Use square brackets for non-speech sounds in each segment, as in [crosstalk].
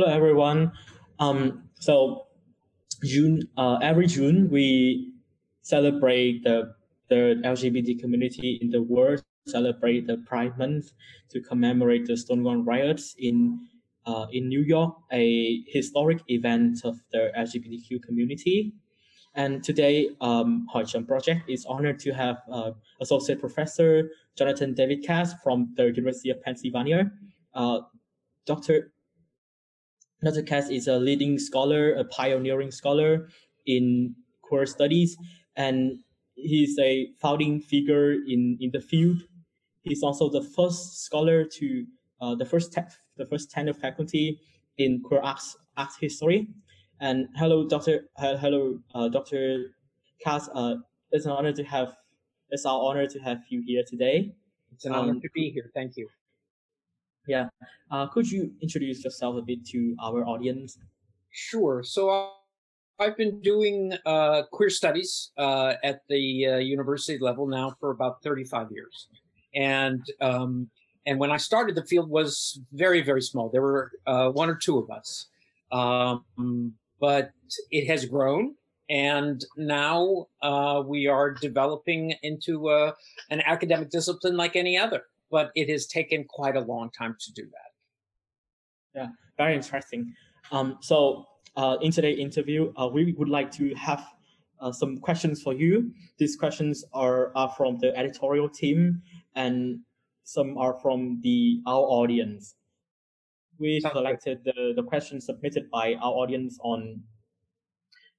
Hello, everyone. Um, so June, uh, every June, we celebrate the, the LGBT community in the world, celebrate the Pride Month to commemorate the Stonewall riots in, uh, in New York, a historic event of the LGBTQ community. And today, um, Hoi Cham Project is honored to have uh, Associate Professor Jonathan David Katz from the University of Pennsylvania. Uh, Dr. Dr. Katz is a leading scholar, a pioneering scholar in queer studies, and he's a founding figure in, in the field. He's also the first scholar to uh, the first the first tenure faculty in queer arts art history. And hello, Dr. Uh, hello, uh, Dr. Katz. Uh, it's an honor to have. It's our honor to have you here today. It's an honor um, to be here. Thank you. Yeah. Uh, could you introduce yourself a bit to our audience? Sure. So uh, I've been doing uh, queer studies uh, at the uh, university level now for about 35 years, and um, and when I started, the field was very very small. There were uh, one or two of us, um, but it has grown, and now we are developing into an academic discipline like any other but it has taken quite a long time to do that. Yeah, very interesting. Um, so uh, in today's interview, uh, we would like to have uh, some questions for you. These questions are, are from the editorial team and some are from the our audience. We selected the, the questions submitted by our audience on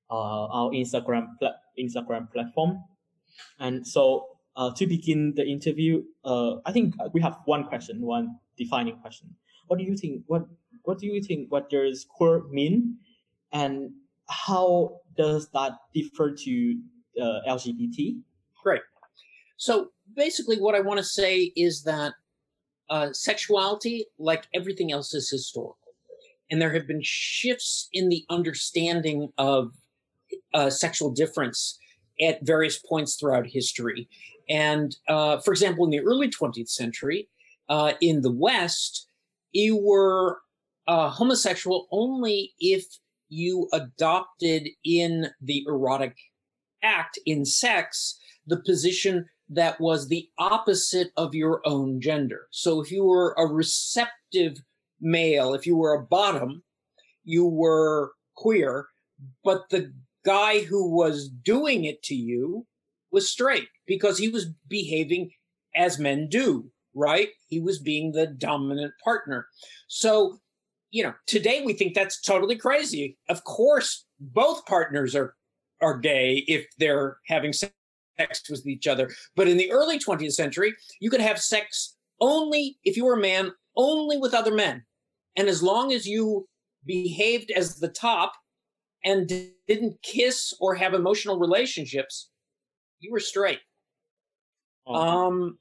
uh, our Instagram pla- Instagram platform. And so uh, to begin the interview, uh, I think we have one question, one defining question. What do you think? What What do you think? What does queer mean, and how does that differ to uh, LGBT? Great. So basically, what I want to say is that uh, sexuality, like everything else, is historical, and there have been shifts in the understanding of uh, sexual difference at various points throughout history. And uh, for example, in the early 20th century, uh, in the West, you were uh, homosexual only if you adopted in the erotic act, in sex, the position that was the opposite of your own gender. So if you were a receptive male, if you were a bottom, you were queer, but the guy who was doing it to you was straight because he was behaving as men do, right? He was being the dominant partner. So, you know, today we think that's totally crazy. Of course, both partners are are gay if they're having sex with each other. But in the early 20th century, you could have sex only if you were a man, only with other men. And as long as you behaved as the top and didn't kiss or have emotional relationships, you were straight. Oh. Um,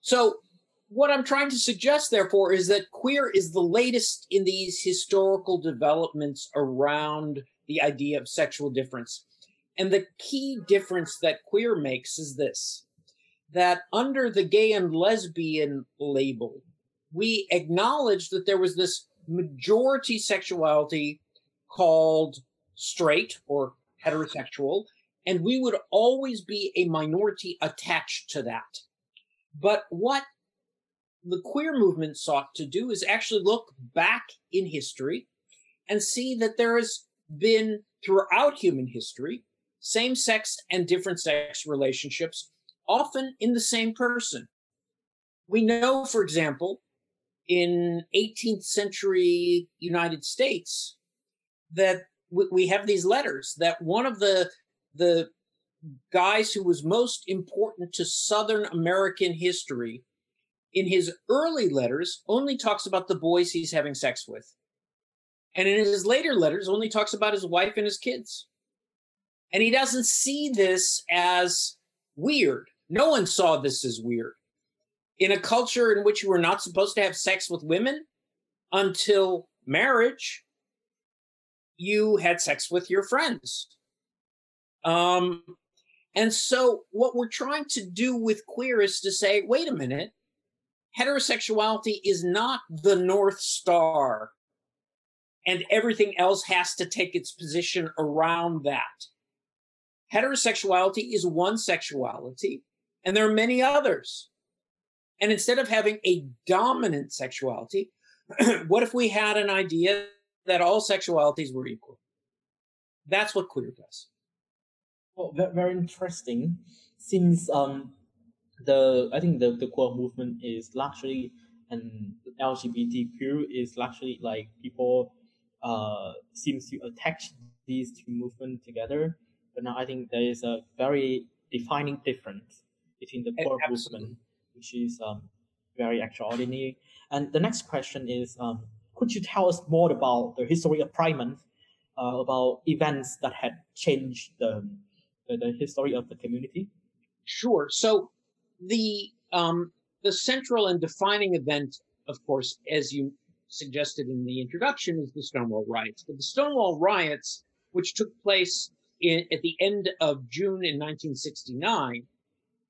so what I'm trying to suggest, therefore, is that queer is the latest in these historical developments around the idea of sexual difference. And the key difference that queer makes is this that under the gay and lesbian label, we acknowledge that there was this majority sexuality called straight or heterosexual, and we would always be a minority attached to that. But what the queer movement sought to do is actually look back in history and see that there has been throughout human history same sex and different sex relationships, often in the same person. We know, for example, in 18th century United States, that we have these letters that one of the the guys who was most important to Southern American history in his early letters only talks about the boys he's having sex with. And in his later letters only talks about his wife and his kids. And he doesn't see this as weird. No one saw this as weird. In a culture in which you were not supposed to have sex with women until marriage, you had sex with your friends. Um, and so, what we're trying to do with queer is to say, wait a minute, heterosexuality is not the North Star and everything else has to take its position around that. Heterosexuality is one sexuality, and there are many others. And instead of having a dominant sexuality, [clears throat] what if we had an idea that all sexualities were equal? That's what queer does. Well, very interesting. Since um, the I think the the queer movement is largely and LGBTQ is largely like people uh seems to attach these two movements together. But now I think there is a very defining difference between the queer movement, which is um, very extraordinary. And the next question is, um, could you tell us more about the history of Pride Month, uh, about events that had changed the, the, the history of the community? Sure. So the um, the central and defining event, of course, as you suggested in the introduction, is the Stonewall riots. But the Stonewall riots, which took place in, at the end of June in 1969,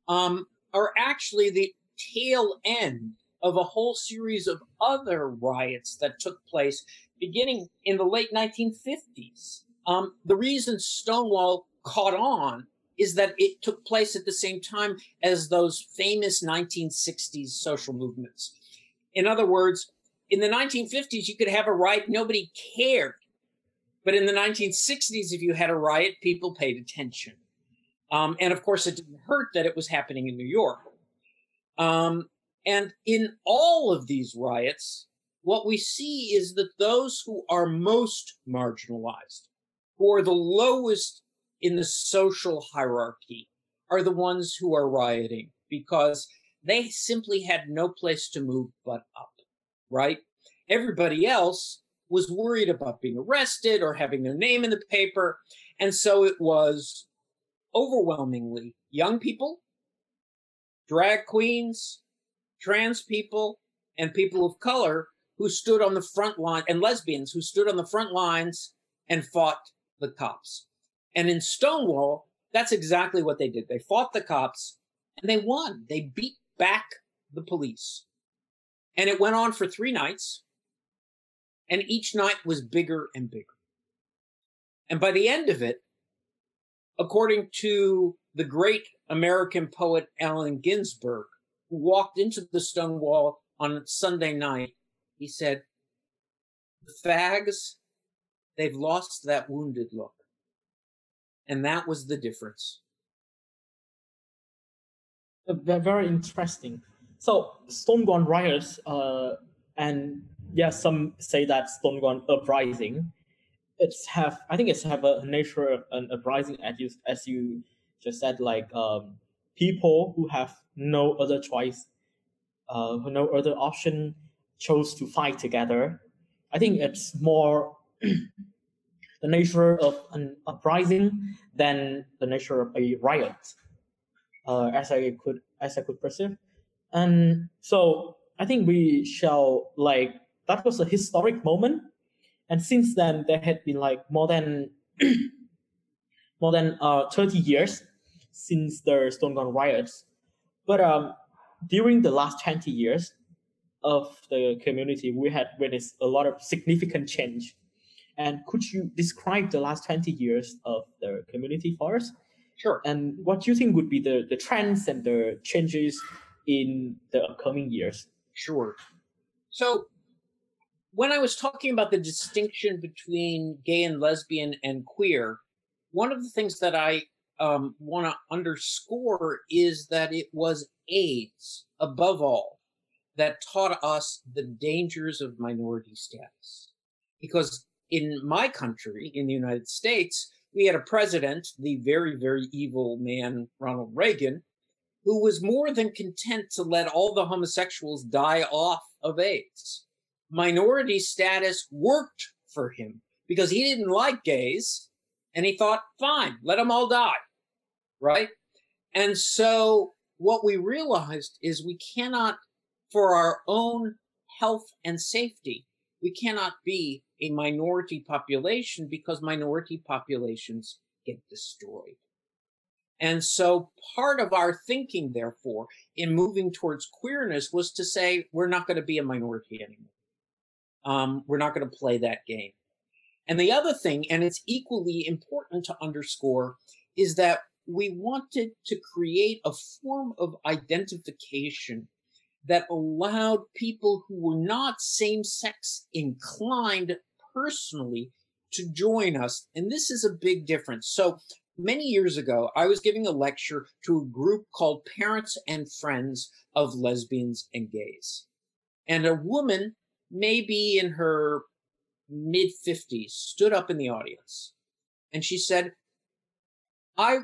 um, are actually the tail end of a whole series of other riots that took place beginning in the late 1950s. Um, the reason Stonewall caught on is that it took place at the same time as those famous 1960s social movements. In other words, in the 1950s, you could have a riot, nobody cared. But in the 1960s, if you had a riot, people paid attention. Um, and of course, it didn't hurt that it was happening in New York. Um, and in all of these riots, what we see is that those who are most marginalized, who are the lowest in the social hierarchy, are the ones who are rioting because they simply had no place to move but up, right? Everybody else was worried about being arrested or having their name in the paper. And so it was overwhelmingly young people, drag queens, trans people, and people of color who stood on the front line, and lesbians who stood on the front lines and fought the cops. And in Stonewall, that's exactly what they did. They fought the cops and they won. They beat back the police. And it went on for three nights. And each night was bigger and bigger. And by the end of it, according to the great American poet Allen Ginsberg, who walked into the Stonewall on Sunday night, he said, The fags, they've lost that wounded look. And that was the difference. Very interesting. So Stonewall riots, uh, and yeah, some say that Stonewall uprising it's have I think it's have a nature of an uprising as you as you just said like um, people who have no other choice, uh, no other option, chose to fight together. I think it's more [clears throat] the nature of an uprising than the nature of a riot, uh, as I could as I could perceive. And so I think we shall like that was a historic moment and since then, there had been like more than [clears throat] more than uh, 30 years since the Stonewall riots. But um, during the last 20 years of the community, we had witnessed a lot of significant change. And could you describe the last 20 years of the community for us? Sure. And what do you think would be the, the trends and the changes in the upcoming years? Sure. So when I was talking about the distinction between gay and lesbian and queer, one of the things that I um, want to underscore is that it was AIDS, above all, that taught us the dangers of minority status. Because in my country, in the United States, we had a president, the very, very evil man, Ronald Reagan, who was more than content to let all the homosexuals die off of AIDS minority status worked for him because he didn't like gays and he thought, fine, let them all die. Right. And so what we realized is we cannot, for our own health and safety, we cannot be a minority population because minority populations get destroyed. And so part of our thinking, therefore, in moving towards queerness was to say, we're not going to be a minority anymore. Um, we're not going to play that game. And the other thing, and it's equally important to underscore, is that we wanted to create a form of identification that allowed people who were not same sex inclined personally to join us. And this is a big difference. So many years ago, I was giving a lecture to a group called Parents and Friends of Lesbians and Gays. And a woman, maybe in her mid 50s, stood up in the audience and she said, I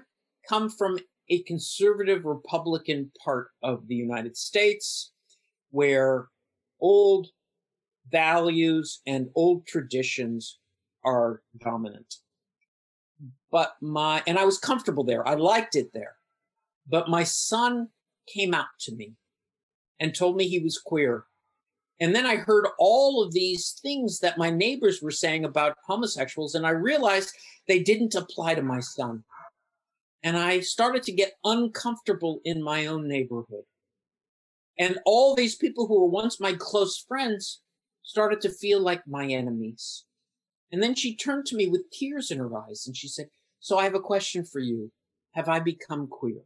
come from a conservative Republican part of the United States where old values and old traditions are dominant. But my, and I was comfortable there. I liked it there. But my son came out to me and told me he was queer. And then I heard all of these things that my neighbors were saying about homosexuals, and I realized they didn't apply to my son. And I started to get uncomfortable in my own neighborhood. And all these people who were once my close friends started to feel like my enemies. And then she turned to me with tears in her eyes and she said, So I have a question for you. Have I become queer?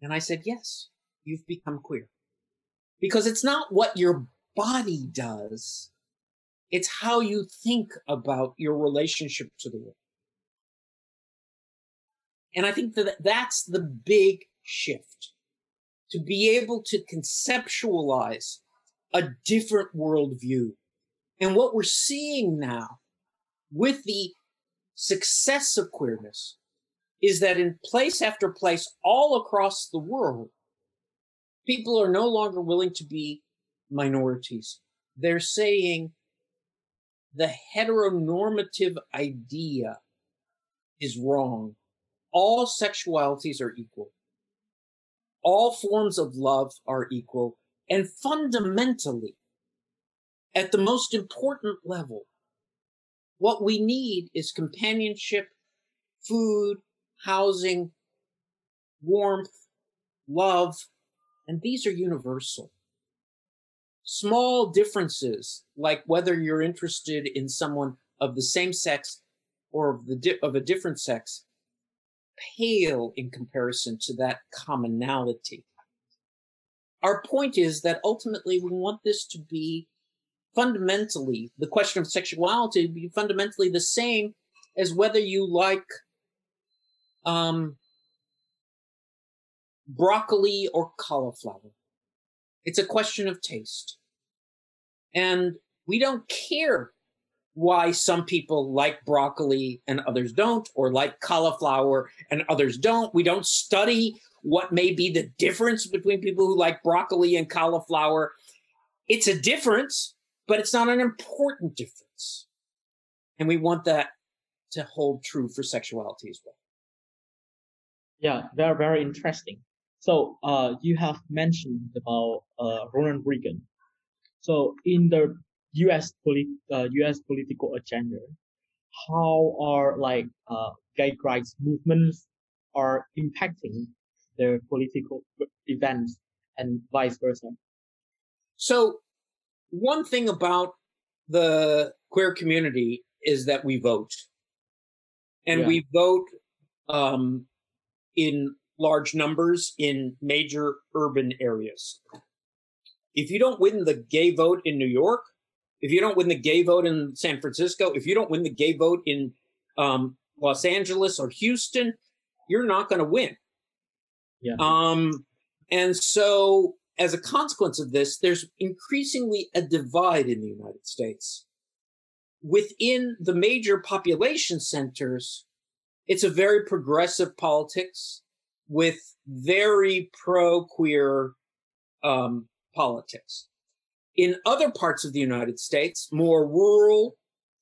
And I said, Yes, you've become queer. Because it's not what your body does, it's how you think about your relationship to the world. And I think that that's the big shift to be able to conceptualize a different worldview. And what we're seeing now with the success of queerness is that in place after place all across the world, people are no longer willing to be minorities. They're saying the heteronormative idea is wrong. All sexualities are equal. All forms of love are equal. And fundamentally, at the most important level, what we need is companionship, food, housing, warmth, love, and these are universal. Small differences, like whether you're interested in someone of the same sex or of, the di- of a different sex, pale in comparison to that commonality. Our point is that ultimately we want this to be fundamentally, the question of sexuality be fundamentally the same as whether you like um, broccoli or cauliflower. It's a question of taste. And we don't care why some people like broccoli and others don't, or like cauliflower and others don't. We don't study what may be the difference between people who like broccoli and cauliflower. It's a difference, but it's not an important difference. And we want that to hold true for sexuality as well. Yeah, very, very interesting. So uh, you have mentioned about uh, Ronald Reagan. So in the U.S. Polit- uh, U.S. political agenda, how are like uh, gay rights movements are impacting the political events and vice versa. So one thing about the queer community is that we vote, and yeah. we vote um, in large numbers in major urban areas. If you don't win the gay vote in New York, if you don't win the gay vote in San Francisco, if you don't win the gay vote in um, Los Angeles or Houston, you're not going to win. Yeah. Um, and so, as a consequence of this, there's increasingly a divide in the United States. Within the major population centers, it's a very progressive politics with very pro queer um, politics. In other parts of the United States, more rural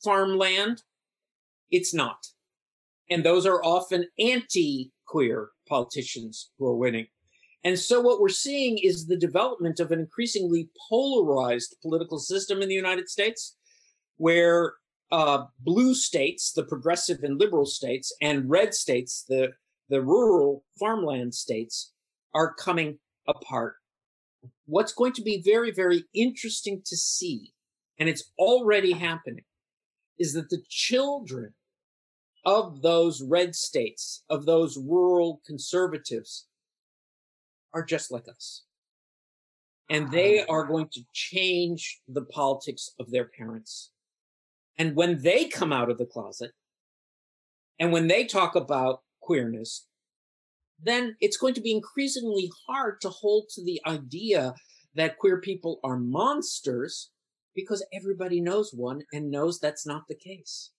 farmland, it's not. And those are often anti queer politicians who are winning. And so what we're seeing is the development of an increasingly polarized political system in the United States, where uh, blue states, the progressive and liberal states, and red states, the, the rural farmland states, are coming apart what's going to be very, very interesting to see, and it's already happening, is that the children of those red states, of those rural conservatives, are just like us. And they are going to change the politics of their parents. And when they come out of the closet, and when they talk about queerness, then it's going to be increasingly hard to hold to the idea that queer people are monsters because everybody knows one and knows that's not the case.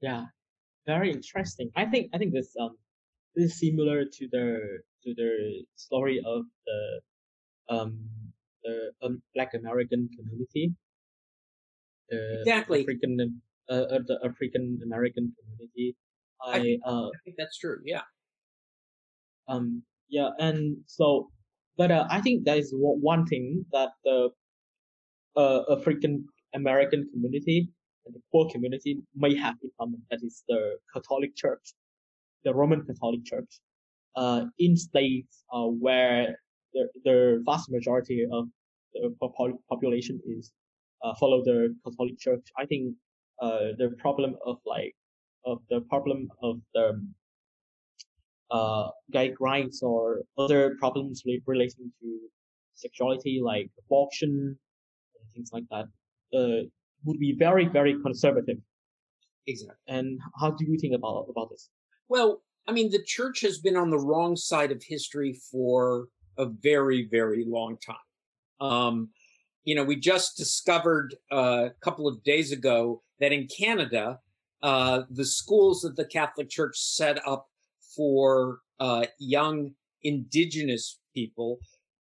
Yeah, very interesting. I think I think this um this is similar to the to the story of the um the um, Black American community. The exactly. African uh, the African American community. I, I, uh, I think that's true. Yeah. Um. Yeah, and so, but uh, I think that is one thing that the uh, African American community and the poor community may have in common. That is the Catholic Church, the Roman Catholic Church. Uh, in states uh, where the, the vast majority of the population is uh, follow the Catholic Church, I think uh, the problem of like of the problem of the uh, gay rights or other problems relating to sexuality like abortion and things like that uh, would be very very conservative. Exactly. And how do you think about about this? Well, I mean, the church has been on the wrong side of history for a very very long time. Um, you know, we just discovered uh, a couple of days ago that in Canada, uh, the schools that the Catholic Church set up for uh, young indigenous people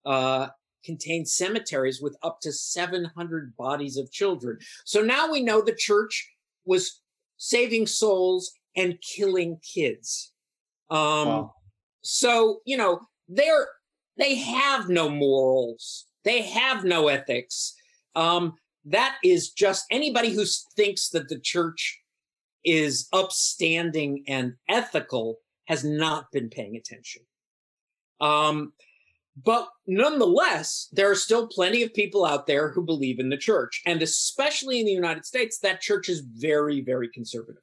uh, contain cemeteries with up to 700 bodies of children. So now we know the church was saving souls and killing kids. Um, wow. So, you know, they're, they have no morals. They have no ethics. Um, that is just anybody who thinks that the church is upstanding and ethical has not been paying attention. Um, but nonetheless, there are still plenty of people out there who believe in the church. And especially in the United States, that church is very, very conservative.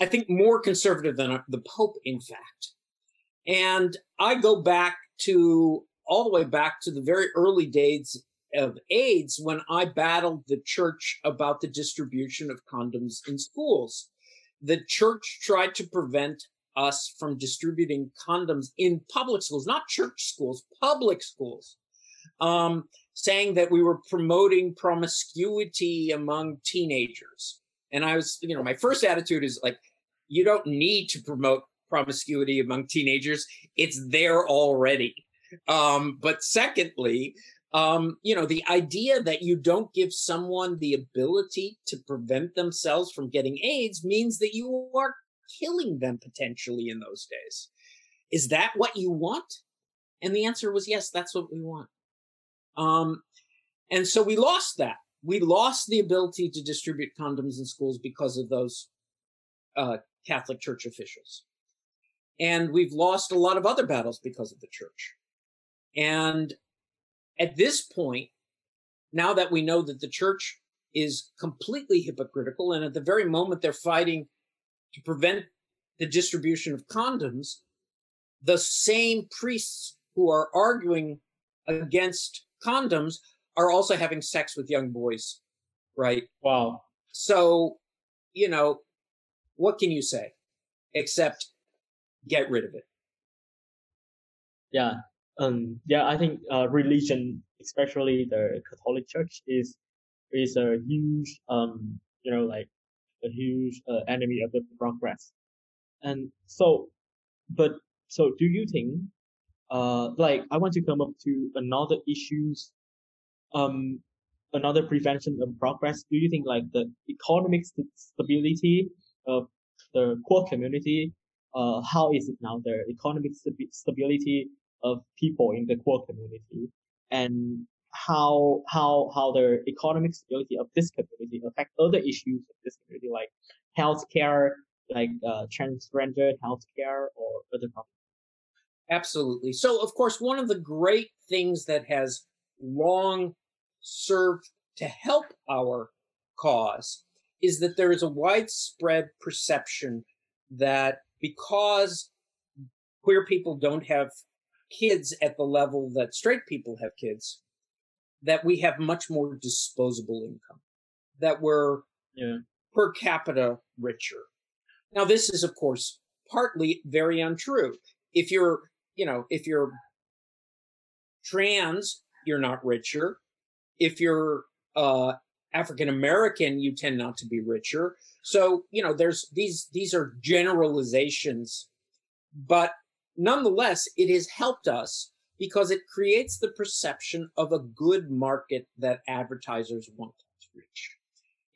I think more conservative than the Pope, in fact. And I go back to all the way back to the very early days of AIDS when I battled the church about the distribution of condoms in schools. The church tried to prevent us from distributing condoms in public schools, not church schools, public schools, um, saying that we were promoting promiscuity among teenagers. And I was, you know, my first attitude is like, you don't need to promote promiscuity among teenagers. It's there already. Um, but secondly, um, you know, the idea that you don't give someone the ability to prevent themselves from getting AIDS means that you are killing them potentially in those days. Is that what you want? And the answer was yes, that's what we want. Um, and so we lost that. We lost the ability to distribute condoms in schools because of those uh, Catholic Church officials. And we've lost a lot of other battles because of the church. And at this point, now that we know that the church is completely hypocritical, and at the very moment they're fighting to prevent the distribution of condoms, the same priests who are arguing against condoms are also having sex with young boys, right? Wow. So, you know, what can you say except get rid of it? Yeah. Um, yeah, I think uh, religion, especially the Catholic Church, is is a huge um, you know, like a huge uh, enemy of the progress. And so, but so do you think, uh, like I want to come up to another issues, um, another prevention of progress. Do you think like the economic st- stability of the core community, uh, how is it now the economic st- stability of people in the core community, and how how how the economic stability of this community affect other issues of this community like healthcare, like uh, transgender healthcare or other topics. Absolutely. So, of course, one of the great things that has long served to help our cause is that there is a widespread perception that because queer people don't have kids at the level that straight people have kids, that we have much more disposable income, that we're Yeah. per capita richer. Now, this is, of course, partly very untrue. If you're, you know, if you're trans, you're not richer. If you're uh, African American, you tend not to be richer. So, you know, there's these these are generalizations, but nonetheless, it has helped us because it creates the perception of a good market that advertisers want to reach.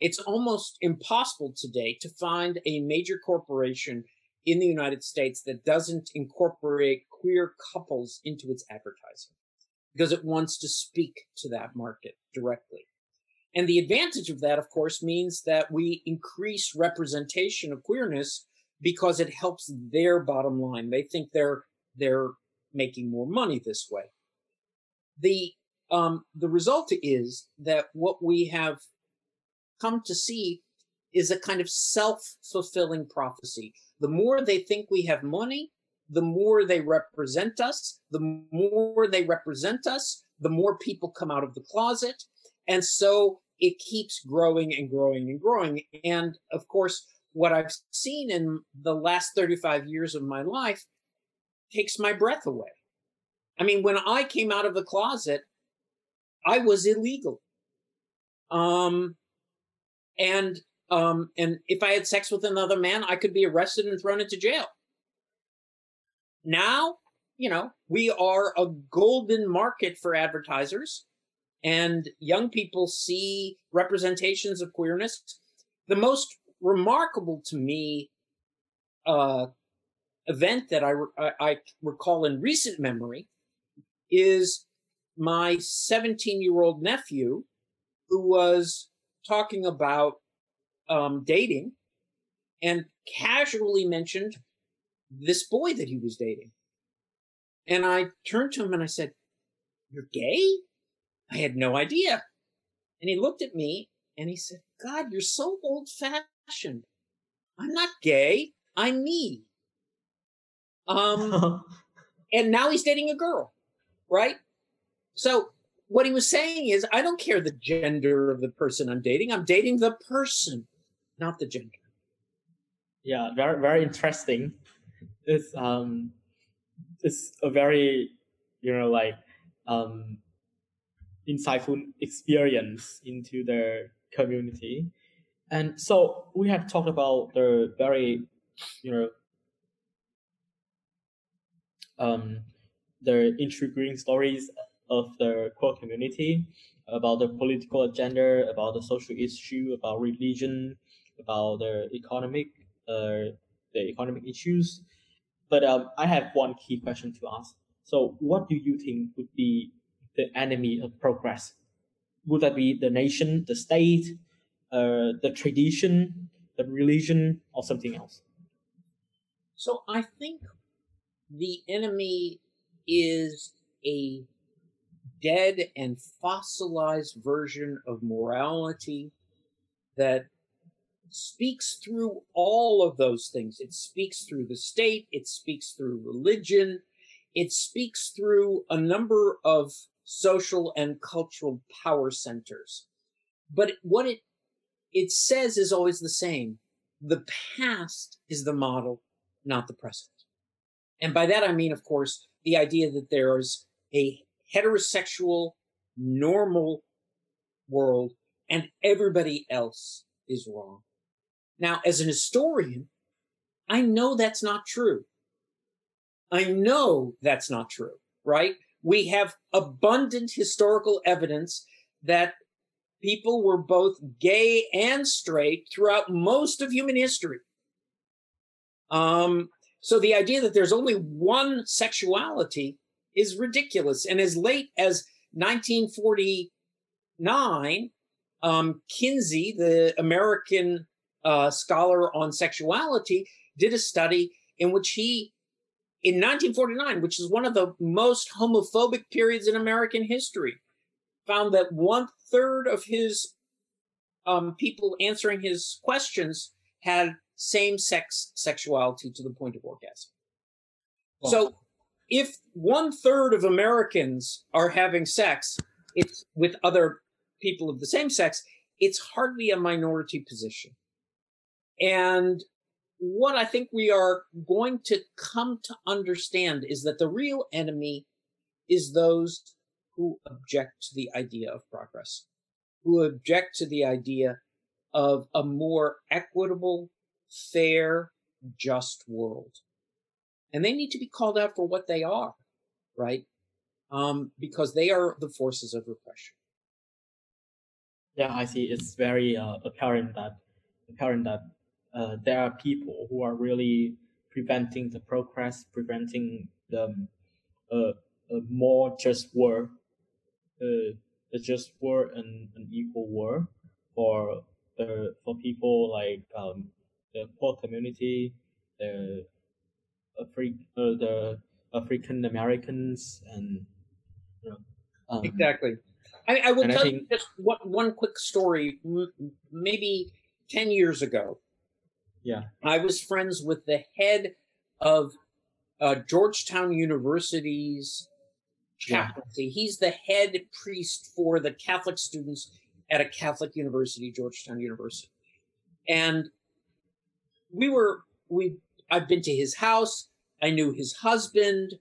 It's almost impossible today to find a major corporation in the United States that doesn't incorporate queer couples into its advertising because it wants to speak to that market directly. And the advantage of that, of course, means that we increase representation of queerness because it helps their bottom line. They think they're they're making more money this way. The um, the result is that what we have come to see is a kind of self-fulfilling prophecy. The more they think we have money, the more they represent us. The more they represent us, the more people come out of the closet. And so it keeps growing and growing and growing. And of course, what I've seen in the last 35 years of my life takes my breath away. I mean, when I came out of the closet, I was illegal. Um, and um, and if I had sex with another man, I could be arrested and thrown into jail. Now, you know, we are a golden market for advertisers, and young people see representations of queerness. The most remarkable to me uh, event that I, I recall in recent memory is my 17 year old nephew who was talking about um, dating and casually mentioned this boy that he was dating. And I turned to him and I said, You're gay? I had no idea. And he looked at me and he said, God, you're so old fashioned. I'm not gay. I'm me. Um, [laughs] and now he's dating a girl, right? So what he was saying is, I don't care the gender of the person I'm dating. I'm dating the person, not the gender. yeah, very very interesting. It's um, it's a very you know like um, insightful experience into the community, and so we have talked about the very you know um, the intriguing stories of the queer community about the political agenda, about the social issue, about religion, about the economic uh, the economic issues. But um, I have one key question to ask. So, what do you think would be the enemy of progress? Would that be the nation, the state, uh, the tradition, the religion, or something else? So I think the enemy is a dead and fossilized version of morality that speaks through all of those things. It speaks through the state, it speaks through religion, it speaks through a number of social and cultural power centers. But what it it says is always the same. The past is the model, not the present. And by that I mean, of course, the idea that there's a heterosexual, normal world and everybody else is wrong. Now, as an historian, I know that's not true. I know that's not true, right? We have abundant historical evidence that people were both gay and straight throughout most of human history. Um, so the idea that there's only one sexuality is ridiculous. And as late as 1949, um, Kinsey, the American uh, scholar on sexuality, did a study in which he, in 1949, which is one of the most homophobic periods in American history, found that one third of his um, people answering his questions had same sex sexuality to the point of orgasm. So if one third of Americans are having sex, it's with other people of the same sex, it's hardly a minority position. And what I think we are going to come to understand is that the real enemy is those who object to the idea of progress, who object to the idea of a more equitable, fair, just world. And they need to be called out for what they are, right? Um, because they are the forces of repression. Yeah, I see. It's very uh, apparent that apparent that uh, there are people who are really preventing the progress, preventing the uh, a more just world, uh, a just world and an equal world for the for people like um, the poor community, the Afri- uh, the African Americans, and you know, um, exactly. I, I will tell I think, you just one, one quick story. Maybe ten years ago, yeah, I was friends with the head of uh, Georgetown University's chaplaincy. Yeah. He's the head priest for the Catholic students at a Catholic university, Georgetown University, and we were we. I've been to his house. I knew his husband.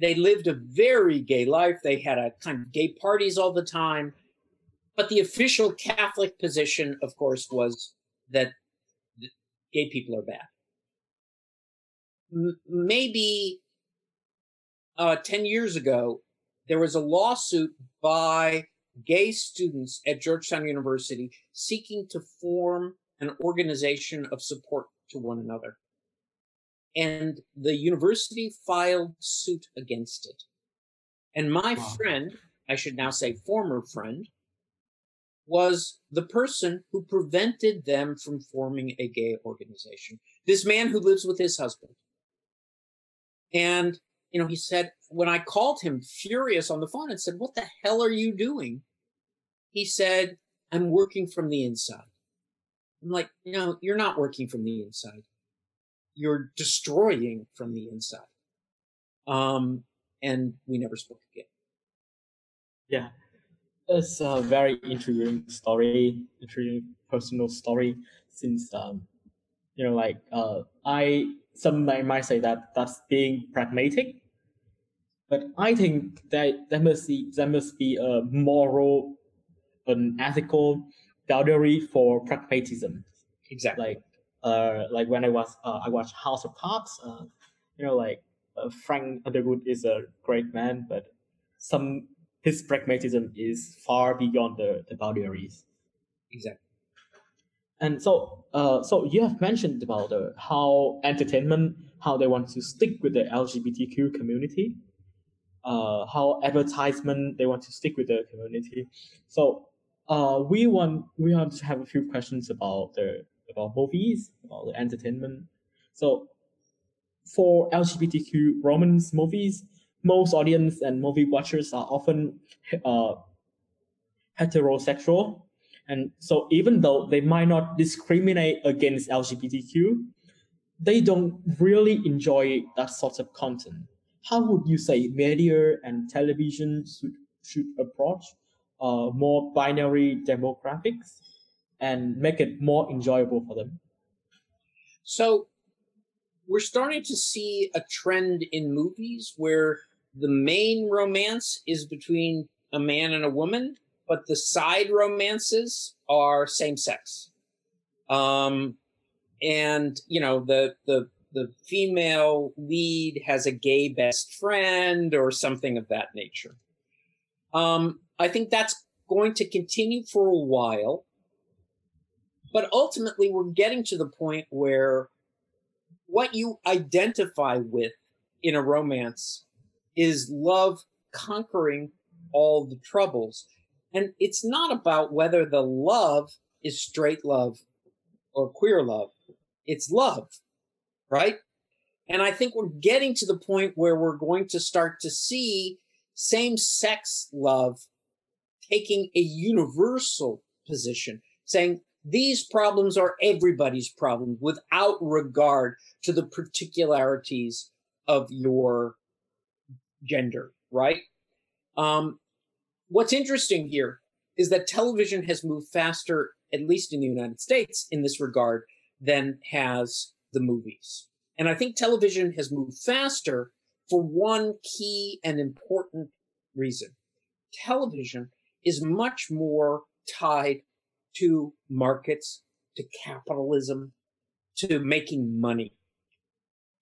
They lived a very gay life. They had a kind of gay parties all the time. But the official Catholic position, of course, was that gay people are bad. M- maybe uh, 10 years ago, there was a lawsuit by gay students at Georgetown University seeking to form an organization of support to one another. And the university filed suit against it. And my wow. friend, I should now say former friend, was the person who prevented them from forming a gay organization. This man who lives with his husband. And, you know, he said, when I called him furious on the phone and said, What the hell are you doing? He said, I'm working from the inside. I'm like, no, you're not working from the inside. You're destroying from the inside. Um, and we never spoke again. Yeah. It's a very intriguing story, intriguing personal story. Since um, you know, like uh, I some might, say that that's being pragmatic, but I think that there must be there must be a moral, an ethical boundary for pragmatism. Exactly. Like uh, like when I was uh, I watched House of Cards. Uh, you know, like uh, Frank Underwood is a great man, but some his pragmatism is far beyond the, the boundaries. Exactly. And so, uh, so you have mentioned about uh, how entertainment, how they want to stick with the LGBTQ community, uh, how advertisement they want to stick with the community. So, uh, we want we want to have a few questions about the about movies, about the entertainment. So, for LGBTQ romance movies, most audience and movie watchers are often uh, heterosexual. And so even though they might not discriminate against LGBTQ, they don't really enjoy that sort of content. How would you say media and television should, should approach uh, more binary demographics and make it more enjoyable for them? So we're starting to see a trend in movies where the main romance is between a man and a woman, but the side romances are same sex. Um, and you know the the the female lead has a gay best friend or something of that nature. Um, I think that's going to continue for a while, but ultimately we're getting to the point where what you identify with in a romance is love conquering all the troubles. And it's not about whether the love is straight love or queer love. It's love, right? And I think we're getting to the point where we're going to start to see same sex love taking a universal position. saying these problems are everybody's problem without regard to the particularities of your gender, right? Um, what's interesting here is that television has moved faster, at least in the United States, in this regard than has the movies. And I think television has moved faster for one key and important reason. Television is much more tied to markets, to capitalism, to making money.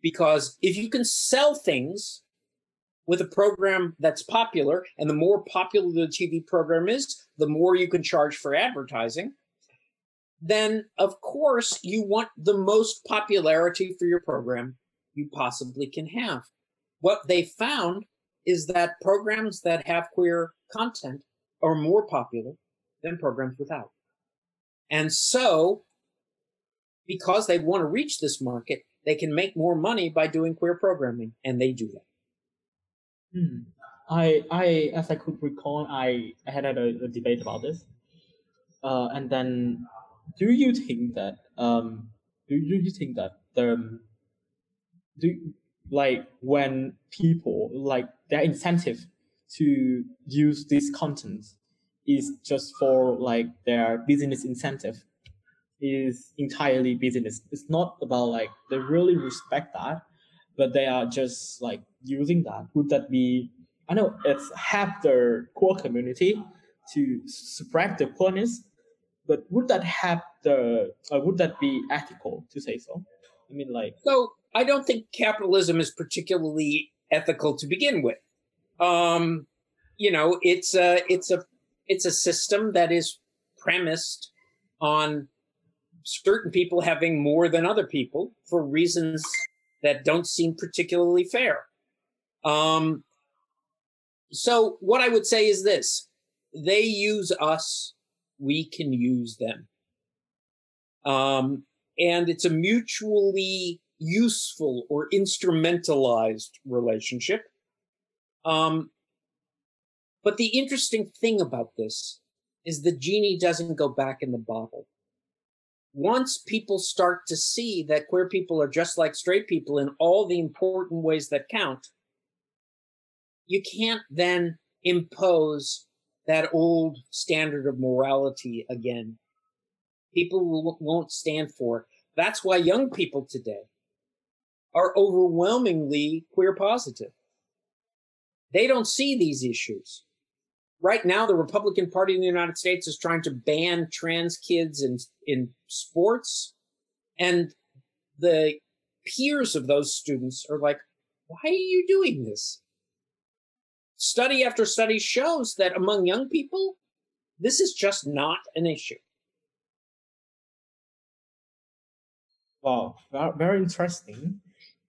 Because if you can sell things with a program that's popular, and the more popular the TV program is, the more you can charge for advertising, then of course you want the most popularity for your program you possibly can have. What they found is that programs that have queer content are more popular than programs without. And so, because they want to reach this market, they can make more money by doing queer programming, and they do that. Hmm. I, I, as I could recall, I, had a, a debate about this, uh, and then, do you think that, um, do you think that the, do like when people like their incentive to use this content is just for like their business incentive is entirely business. It's not about like they really respect that, but they are just like using that. Would that be? I know it's help the queer community to spread the queerness, but would that help the? Uh, would that be ethical to say so? I mean, like. So I don't think capitalism is particularly ethical to begin with. Um, you know, it's a it's a it's a system that is premised on certain people having more than other people for reasons that don't seem particularly fair. Um, so what I would say is this: they use us, we can use them, um, and it's a mutually useful or instrumentalized relationship. Um, but the interesting thing about this is the genie doesn't go back in the bottle. Once people start to see that queer people are just like straight people in all the important ways that count, you can't then impose that old standard of morality again. People won't stand for it. That's why young people today are overwhelmingly queer positive. They don't see these issues. Right now, the Republican Party in the United States is trying to ban trans kids in, in sports. And the peers of those students are like, why are you doing this? Study after study shows that among young people, this is just not an issue. Wow, very interesting.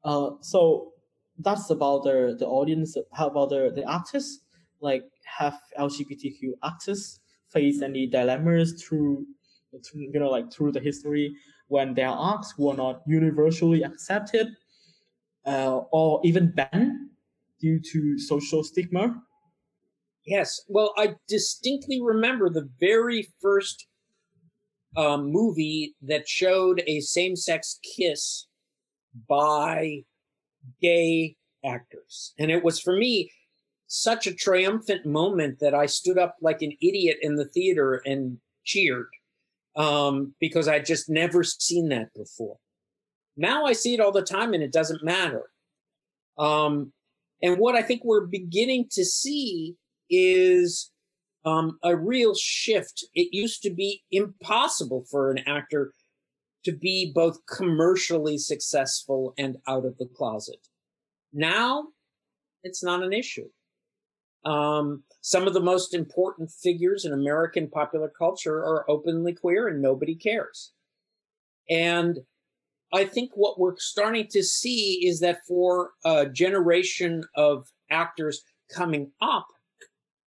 Uh, so that's about the the audience. How about the the artists? Like, have LGBTQ artists face any dilemmas through, through you know, like through the history when their arts were not universally accepted, uh, or even banned due to social stigma? Yes. Well, I distinctly remember the very first um, movie that showed a same-sex kiss by gay actors. And it was for me such a triumphant moment that I stood up like an idiot in the theater and cheered um, because I'd just never seen that before. Now I see it all the time and it doesn't matter. Um, and what I think we're beginning to see is um, a real shift. It used to be impossible for an actor to be both commercially successful and out of the closet. Now, it's not an issue. Um, some of the most important figures in American popular culture are openly queer and nobody cares. And I think what we're starting to see is that for a generation of actors coming up,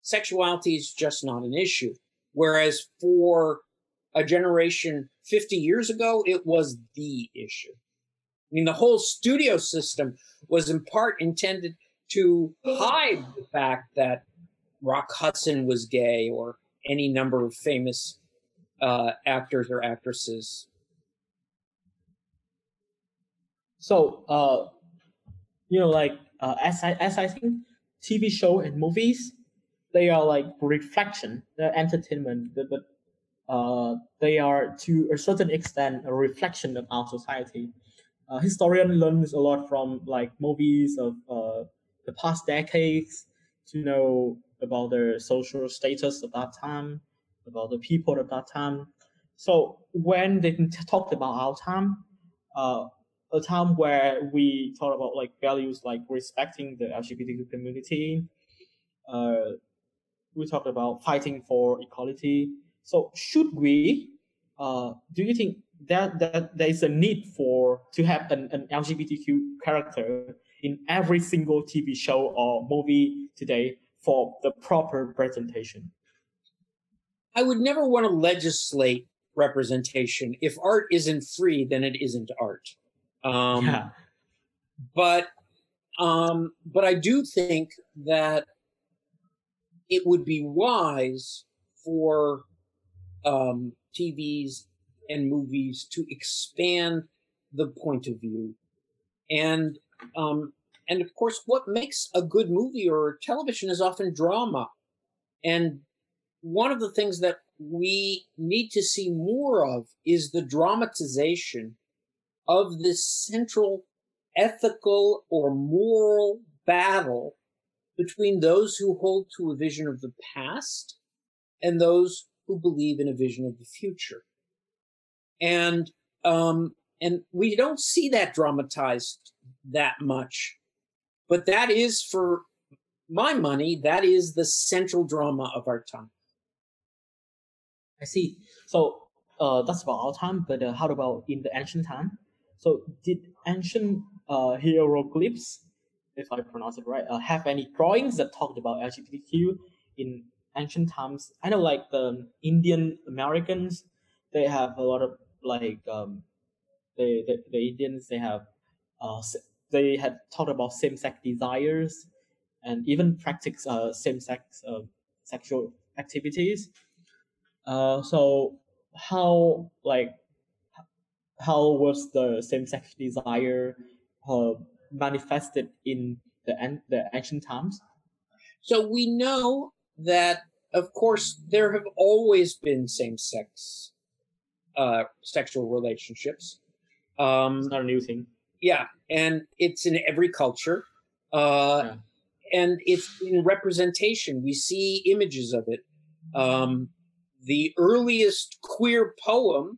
sexuality is just not an issue. Whereas for a generation 50 years ago, it was the issue. I mean, the whole studio system was in part intended to hide the fact that Rock Hudson was gay or any number of famous uh, actors or actresses. So, uh, you know, like uh, as I as I think TV show and movies, they are like reflection, the entertainment, but uh, they are to a certain extent a reflection of our society. Uh, historian learns a lot from like movies of uh, the past decades to know about the social status of that time, about the people at that time. So when they talked about our time, uh, a time where we talk about like values like respecting the LGBTQ community, uh, we talked about fighting for equality. So should we? Uh, do you think that that there is a need for to have an, an LGBTQ character in every single TV show or movie today for the proper presentation? I would never want to legislate representation. If art isn't free, then it isn't art. Um, yeah. But um, but I do think that it would be wise for um, TVs and movies to expand the point of view and um, and of course, what makes a good movie or television is often drama. And one of the things that we need to see more of is the dramatization of this central ethical or moral battle between those who hold to a vision of the past and those who believe in a vision of the future. And um, and we don't see that dramatized that much but that is for my money that is the central drama of our time. I see. So uh, that's about our time but uh, how about in the ancient time? So did ancient uh, hieroglyphs if i pronounce it right uh, have any drawings that talked about lgbtq in ancient times i know like the indian americans they have a lot of like um, the, the, the Indians they have uh, they had talked about same-sex desires and even practice uh, same-sex uh, sexual activities. Uh, so how like how was the same-sex desire uh, manifested in the the ancient times? So we know that, of course, there have always been same-sex uh, sexual relationships. Um, it's not a new thing. Yeah, and it's in every culture, uh, yeah. and it's in representation. We see images of it. Um, the earliest queer poem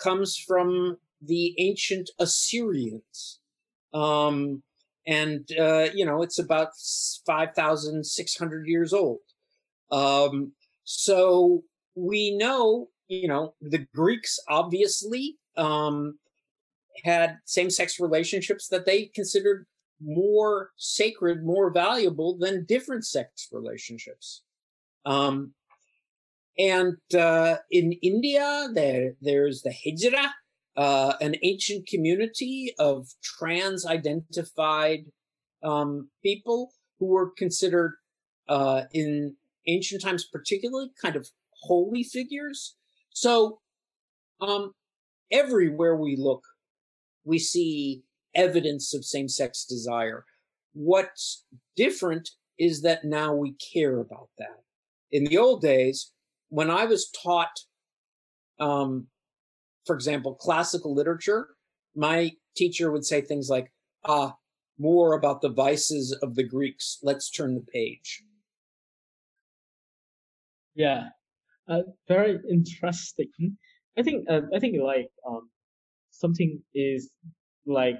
comes from the ancient Assyrians. Um, and, uh, you know, it's about 5,600 years old. Um, so we know, you know, the Greeks obviously um, had same sex relationships that they considered more sacred, more valuable than different sex relationships. Um, and uh, in India, there there's the Hijra, uh, an ancient community of trans-identified um, people who were considered uh, in ancient times, particularly kind of holy figures. So um, everywhere we look, we see evidence of same sex desire. What's different is that now we care about that. In the old days, when I was taught, um, for example, classical literature, my teacher would say things like, ah, more about the vices of the Greeks. Let's turn the page. Yeah, uh, very interesting. I think uh, I think like um, something is like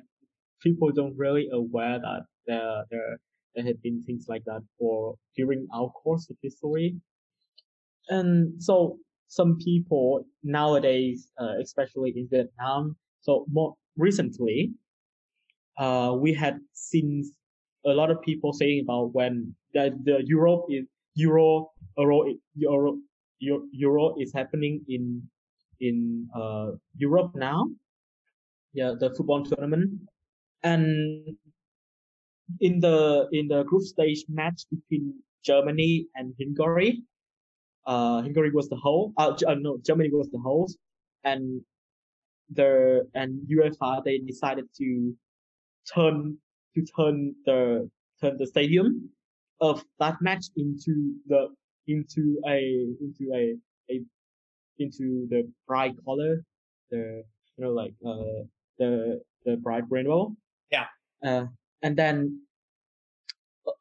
people don't really aware that there there there have been things like that for during our course of history, and so some people nowadays, uh, especially in Vietnam, so more recently, uh, we had seen a lot of people saying about when the, the Europe is Euro Euro Euro Euro is happening in in uh, Europe now, yeah, the football tournament. And in the in the group stage match between Germany and Hungary, uh, Hungary was the host. Uh, uh, no, Germany was the host, and the and UEFA they decided to turn to turn the turn the stadium of that match into the into a into a a into the bright color, the you know like uh the the bright rainbow. Yeah. Uh, and then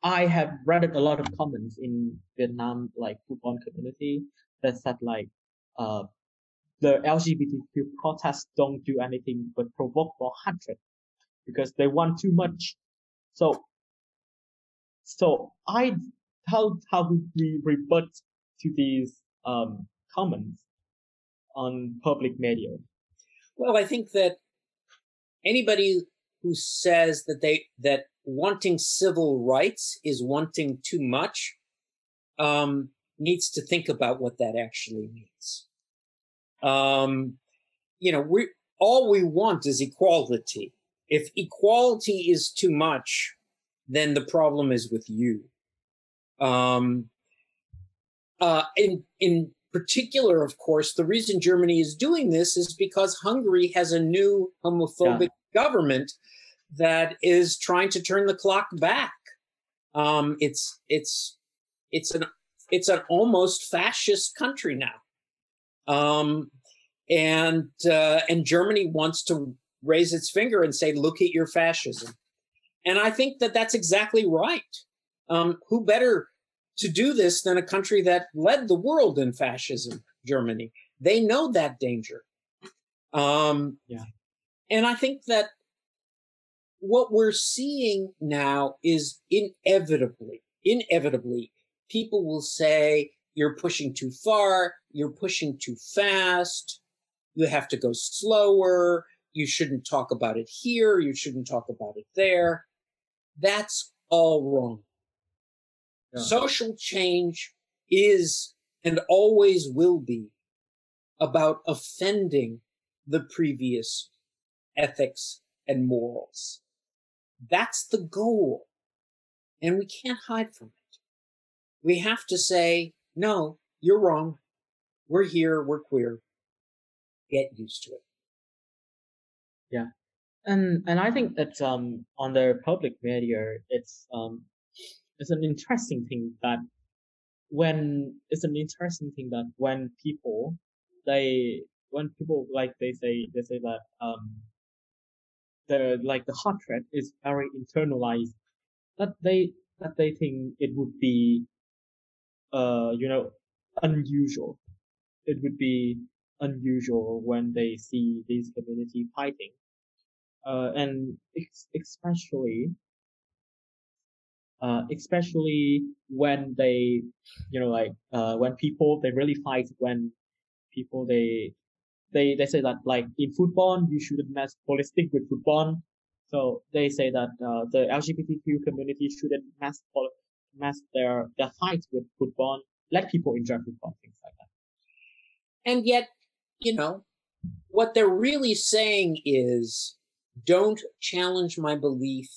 I have read a lot of comments in Vietnam like football community that said like uh the LGBTQ protests don't do anything but provoke more hatred because they want too much. So so I how how would we rebut to these um comments on public media? Well, I think that anybody who says that they that wanting civil rights is wanting too much um, needs to think about what that actually means. Um, you know, we all we want is equality. If equality is too much, then the problem is with you. Um, uh, in in particular, of course, the reason Germany is doing this is because Hungary has a new homophobic yeah. government that is trying to turn the clock back. Um, it's it's it's an it's an almost fascist country now, um, and uh, and Germany wants to raise its finger and say, "Look at your fascism," and I think that that's exactly right. Um, who better to do this than a country that led the world in fascism, Germany? They know that danger. Um, yeah, and I think that what we're seeing now is inevitably, inevitably, people will say, you're pushing too far, you're pushing too fast, you have to go slower, you shouldn't talk about it here, you shouldn't talk about it there. That's all wrong. Yeah. Social change is and always will be about offending the previous ethics and morals. That's the goal. And we can't hide from it. We have to say, no, you're wrong. We're here. We're queer. Get used to it. Yeah. And, and I think that, um, on the public media, it's, um, it's an interesting thing that when, it's an interesting thing that when people, they, when people, like, they say, they say that, um, the like the heart rate is very internalized that they that they think it would be uh you know unusual. It would be unusual when they see this community fighting. Uh and ex- especially uh especially when they you know like uh when people they really fight when people they they they say that like in football you shouldn't mess politics with football. So they say that uh, the LGBTQ community shouldn't mess mess their their fights with football. Let people enjoy football, things like that. And yet, you know, what they're really saying is, don't challenge my belief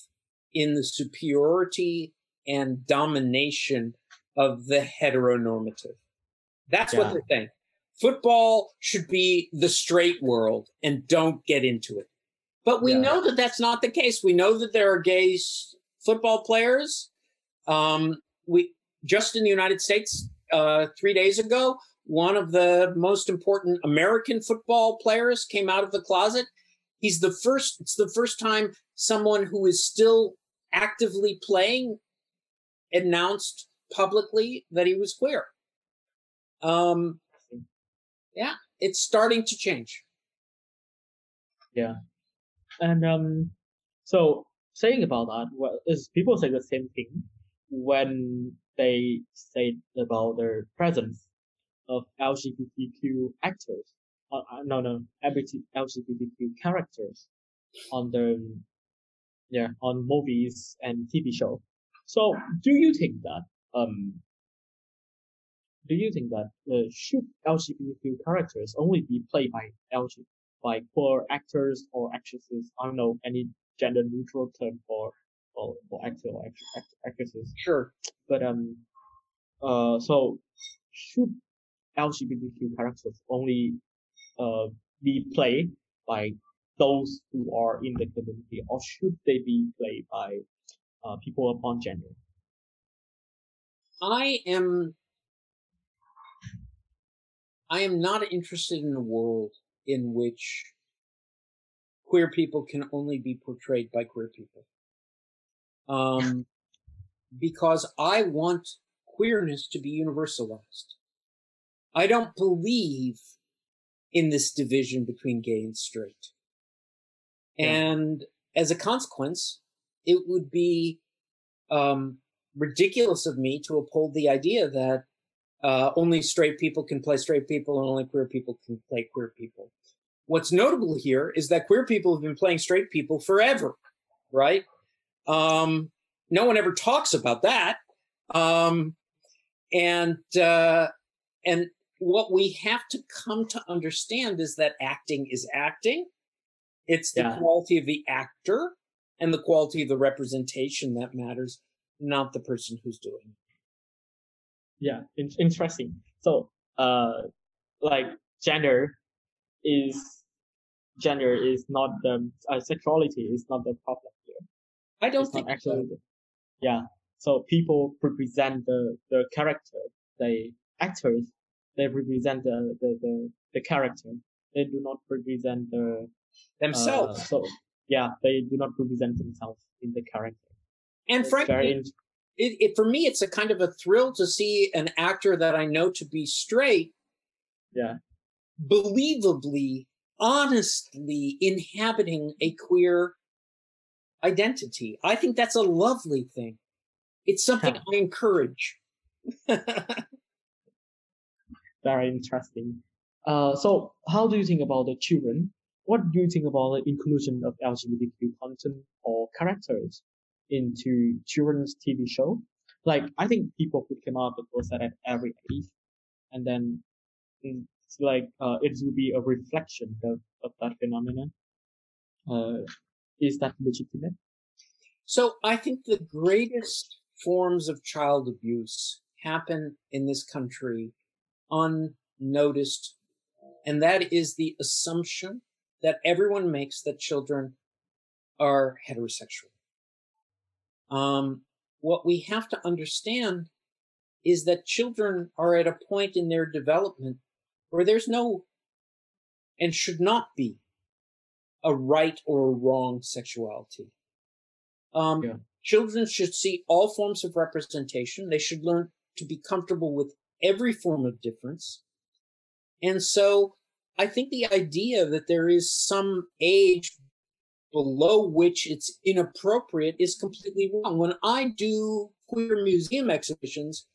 in the superiority and domination of the heteronormative. That's yeah. what they're saying football should be the straight world and don't get into it. But we yeah. know that that's not the case. We know that there are gay football players. Um, we just in the United States uh, three days ago, one of the most important American football players came out of the closet. He's the first. It's the first time someone who is still actively playing announced publicly that he was queer. Um, yeah, it's starting to change. Yeah. And um so saying about that, well, is people say the same thing when they say about the presence of LGBTQ actors, uh, uh no, no, LGBTQ characters on the, yeah, on movies and TV show. So do you think that, um, do you think that uh, should LGBTQ characters only be played by LG by queer actors or actresses? I don't know any gender neutral term for for, for actor or act, actresses. Sure, but um, uh, so should LGBTQ characters only uh, be played by those who are in the community, or should they be played by uh, people upon gender? I am I am not interested in a world in which queer people can only be portrayed by queer people. Um, because I want queerness to be universalized. I don't believe in this division between gay and straight. Yeah. And as a consequence, it would be um, ridiculous of me to uphold the idea that uh, only straight people can play straight people and only queer people can play queer people. What's notable here is that queer people have been playing straight people forever, right? Um, no one ever talks about that. Um, and uh, and what we have to come to understand is that acting is acting. It's the yeah. quality of the actor and the quality of the representation that matters, not the person who's doing it. Yeah, in- interesting. So, uh, like gender is gender is not the uh, sexuality is not the problem here. I don't it's think actually. So. Yeah. So people represent the the character. They actors they represent the the the, the character. They do not represent the themselves. Uh, so yeah, they do not represent themselves in the character. And frankly, it, it, for me, it's a kind of a thrill to see an actor that I know to be straight. Yeah. Believably, honestly inhabiting a queer identity. I think that's a lovely thing. It's something I encourage. [laughs] Very interesting. Uh, so how do you think about the children? What do you think about the inclusion of LGBTQ content or characters into children's TV show? Like, I think people could come up with that at every age, and then it's like uh, it will be a reflection of, of that phenomenon. Uh, is that legitimate? So I think the greatest forms of child abuse happen in this country unnoticed. And that is the assumption that everyone makes that children are heterosexual. Um, what we have to understand is that children are at a point in their development where there's no and should not be a right or a wrong sexuality. Um, yeah. Children should see all forms of representation. They should learn to be comfortable with every form of difference. And so I think the idea that there is some age below which it's inappropriate is completely wrong. When I do queer museum exhibitions,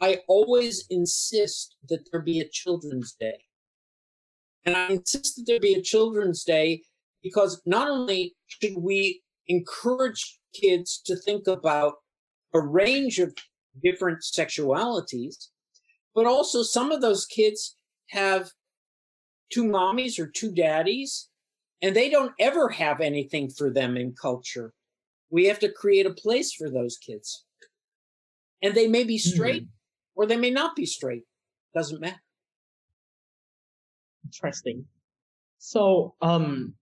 I always insist that there be a children's day. And I insist that there be a children's day because not only should we encourage kids to think about a range of different sexualities, but also some of those kids have two mommies or two daddies, and they don't ever have anything for them in culture. We have to create a place for those kids. And they may be straight mm. or they may not be straight. Doesn't matter. Interesting. So, um,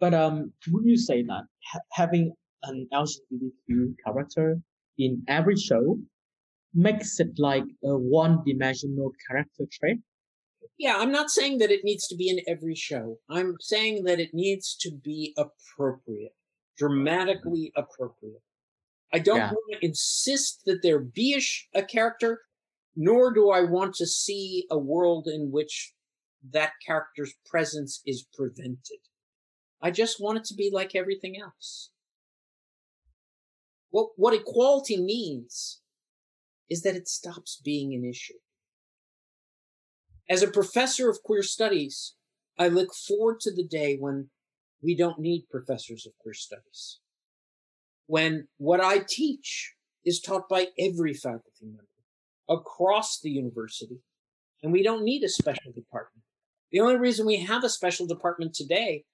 but um, would you say that ha- having an LGBTQ character in every show makes it like a one-dimensional character trait? Yeah, I'm not saying that it needs to be in every show. I'm saying that it needs to be appropriate, mm-hmm. dramatically appropriate. I don't yeah. want to insist that there be a, sh- a character, nor do I want to see a world in which that character's presence is prevented. I just want it to be like everything else. What, what equality means is that it stops being an issue. As a professor of queer studies, I look forward to the day when we don't need professors of queer studies. When what I teach is taught by every faculty member across the university, and we don't need a special department. The only reason we have a special department today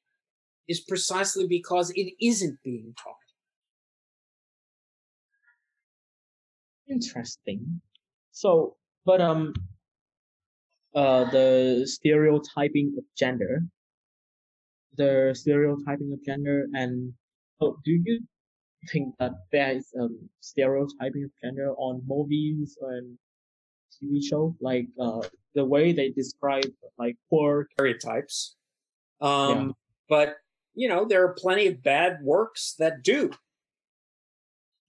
is precisely because it isn't being taught. Interesting. So, but um, uh, the stereotyping of gender, the stereotyping of gender, and oh, do you think that there is um stereotyping of gender on movies and TV show, like uh, the way they describe like poor stereotypes. Um, yeah. But you know, there are plenty of bad works that do.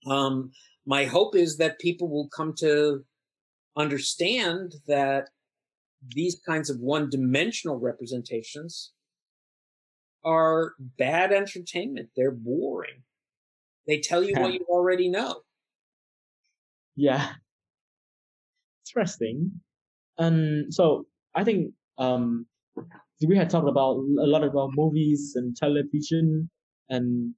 Um, my hope is that people will come to understand that these kinds of one-dimensional representations are bad entertainment. They're boring. They tell you what you already know. Yeah. Interesting. And so I think um, we had talked about a lot about movies and television and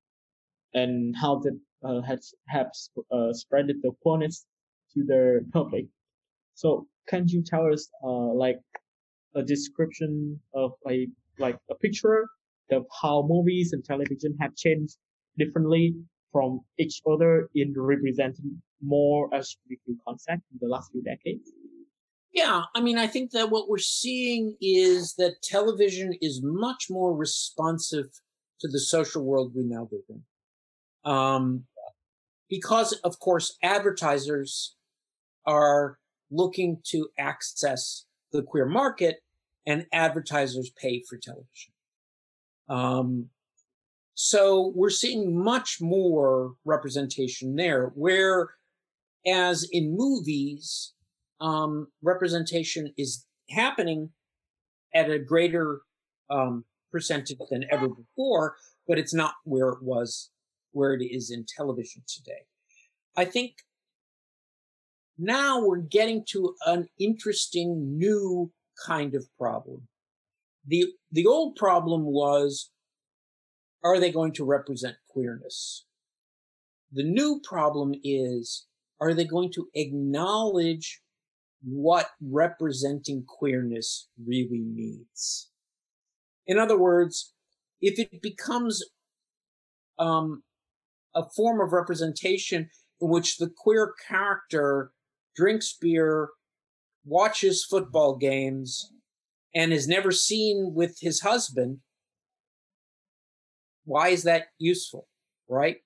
and how that uh, has have uh, spread the queerness to the public. So can you tell us uh, like a description of a like a picture of how movies and television have changed differently from each other in representing more LGBTQ concept in the last few decades? Yeah, I mean, I think that what we're seeing is that television is much more responsive to the social world we now live in. Um, because, of course, advertisers are looking to access the queer market and advertisers pay for television. Um, so we're seeing much more representation there, where as in movies, um, representation is happening at a greater um, percentage than ever before, but it's not where it was, where it is in television today. I think now we're getting to an interesting new kind of problem. The, the old problem was, are they going to represent queerness? The new problem is, are they going to acknowledge what representing queerness really means? In other words, if it becomes um, a form of representation in which the queer character drinks beer, watches football games, and is never seen with his husband, why is that useful? Right?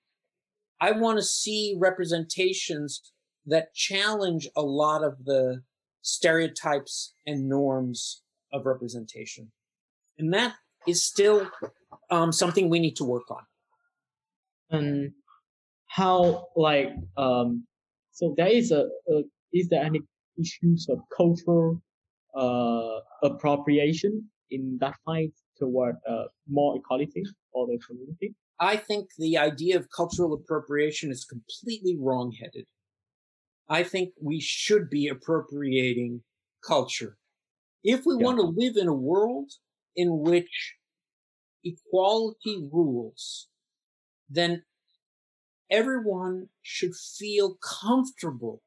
I want to see representations that challenge a lot of the stereotypes and norms of representation. And that is still um, something we need to work on. And how, like, um, so there is a, a is there any issues of cultural uh, appropriation in that fight toward uh, more equality for the community? I think the idea of cultural appropriation is completely wrongheaded. I think we should be appropriating culture. If we yeah. want to live in a world in which equality rules, then everyone should feel comfortable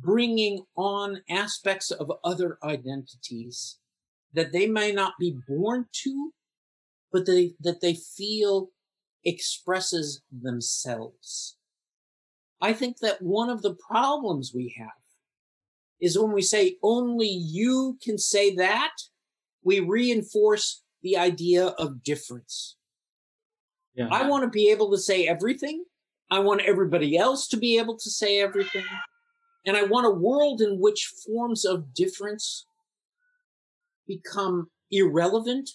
bringing on aspects of other identities that they may not be born to, but they, that they feel expresses themselves. I think that one of the problems we have is when we say only you can say that, we reinforce the idea of difference. Yeah. I want to be able to say everything. I want everybody else to be able to say everything. And I want a world in which forms of difference become irrelevant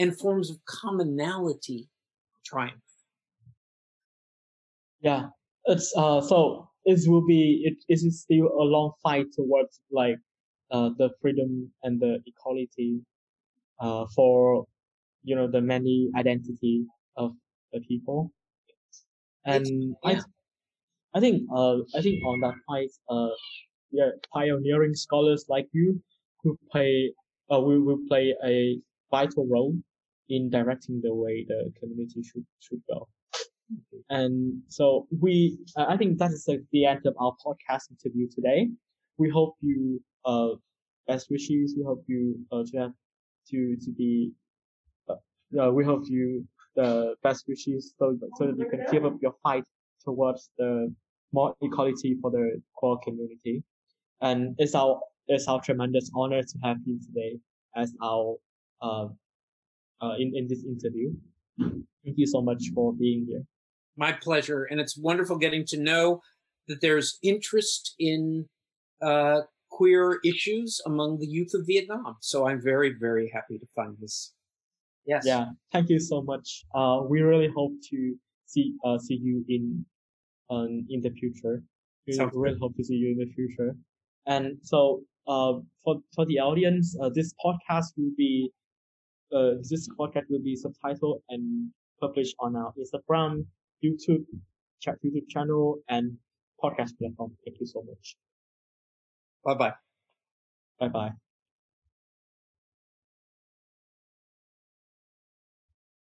and forms of commonality triumph. Yeah, it's uh so it will be it is still a long fight towards like uh the freedom and the equality uh for you know the many identity of the people and yeah. I I think uh I think on that point, uh yeah pioneering scholars like you who play uh will will play a vital role in directing the way the community should should go. And so we, uh, I think that is like the end of our podcast interview today. We hope you, uh, best wishes. We hope you, uh, to have, to, to be, uh, uh, we hope you the best wishes so, so that you can give up your fight towards the more equality for the queer community. And it's our it's our tremendous honor to have you today as our uh, uh, in in this interview. Thank you so much for being here. My pleasure, and it's wonderful getting to know that there's interest in uh, queer issues among the youth of Vietnam. So I'm very, very happy to find this. Yes. Yeah. Thank you so much. Uh, we really hope to see uh, see you in um, in the future. We Sounds really hope to see you in the future. And so, uh, for for the audience, uh, this podcast will be uh, this podcast will be subtitled and published on our Instagram, YouTube, chat YouTube channel, and podcast platform. Thank you so much. Bye bye. Bye bye.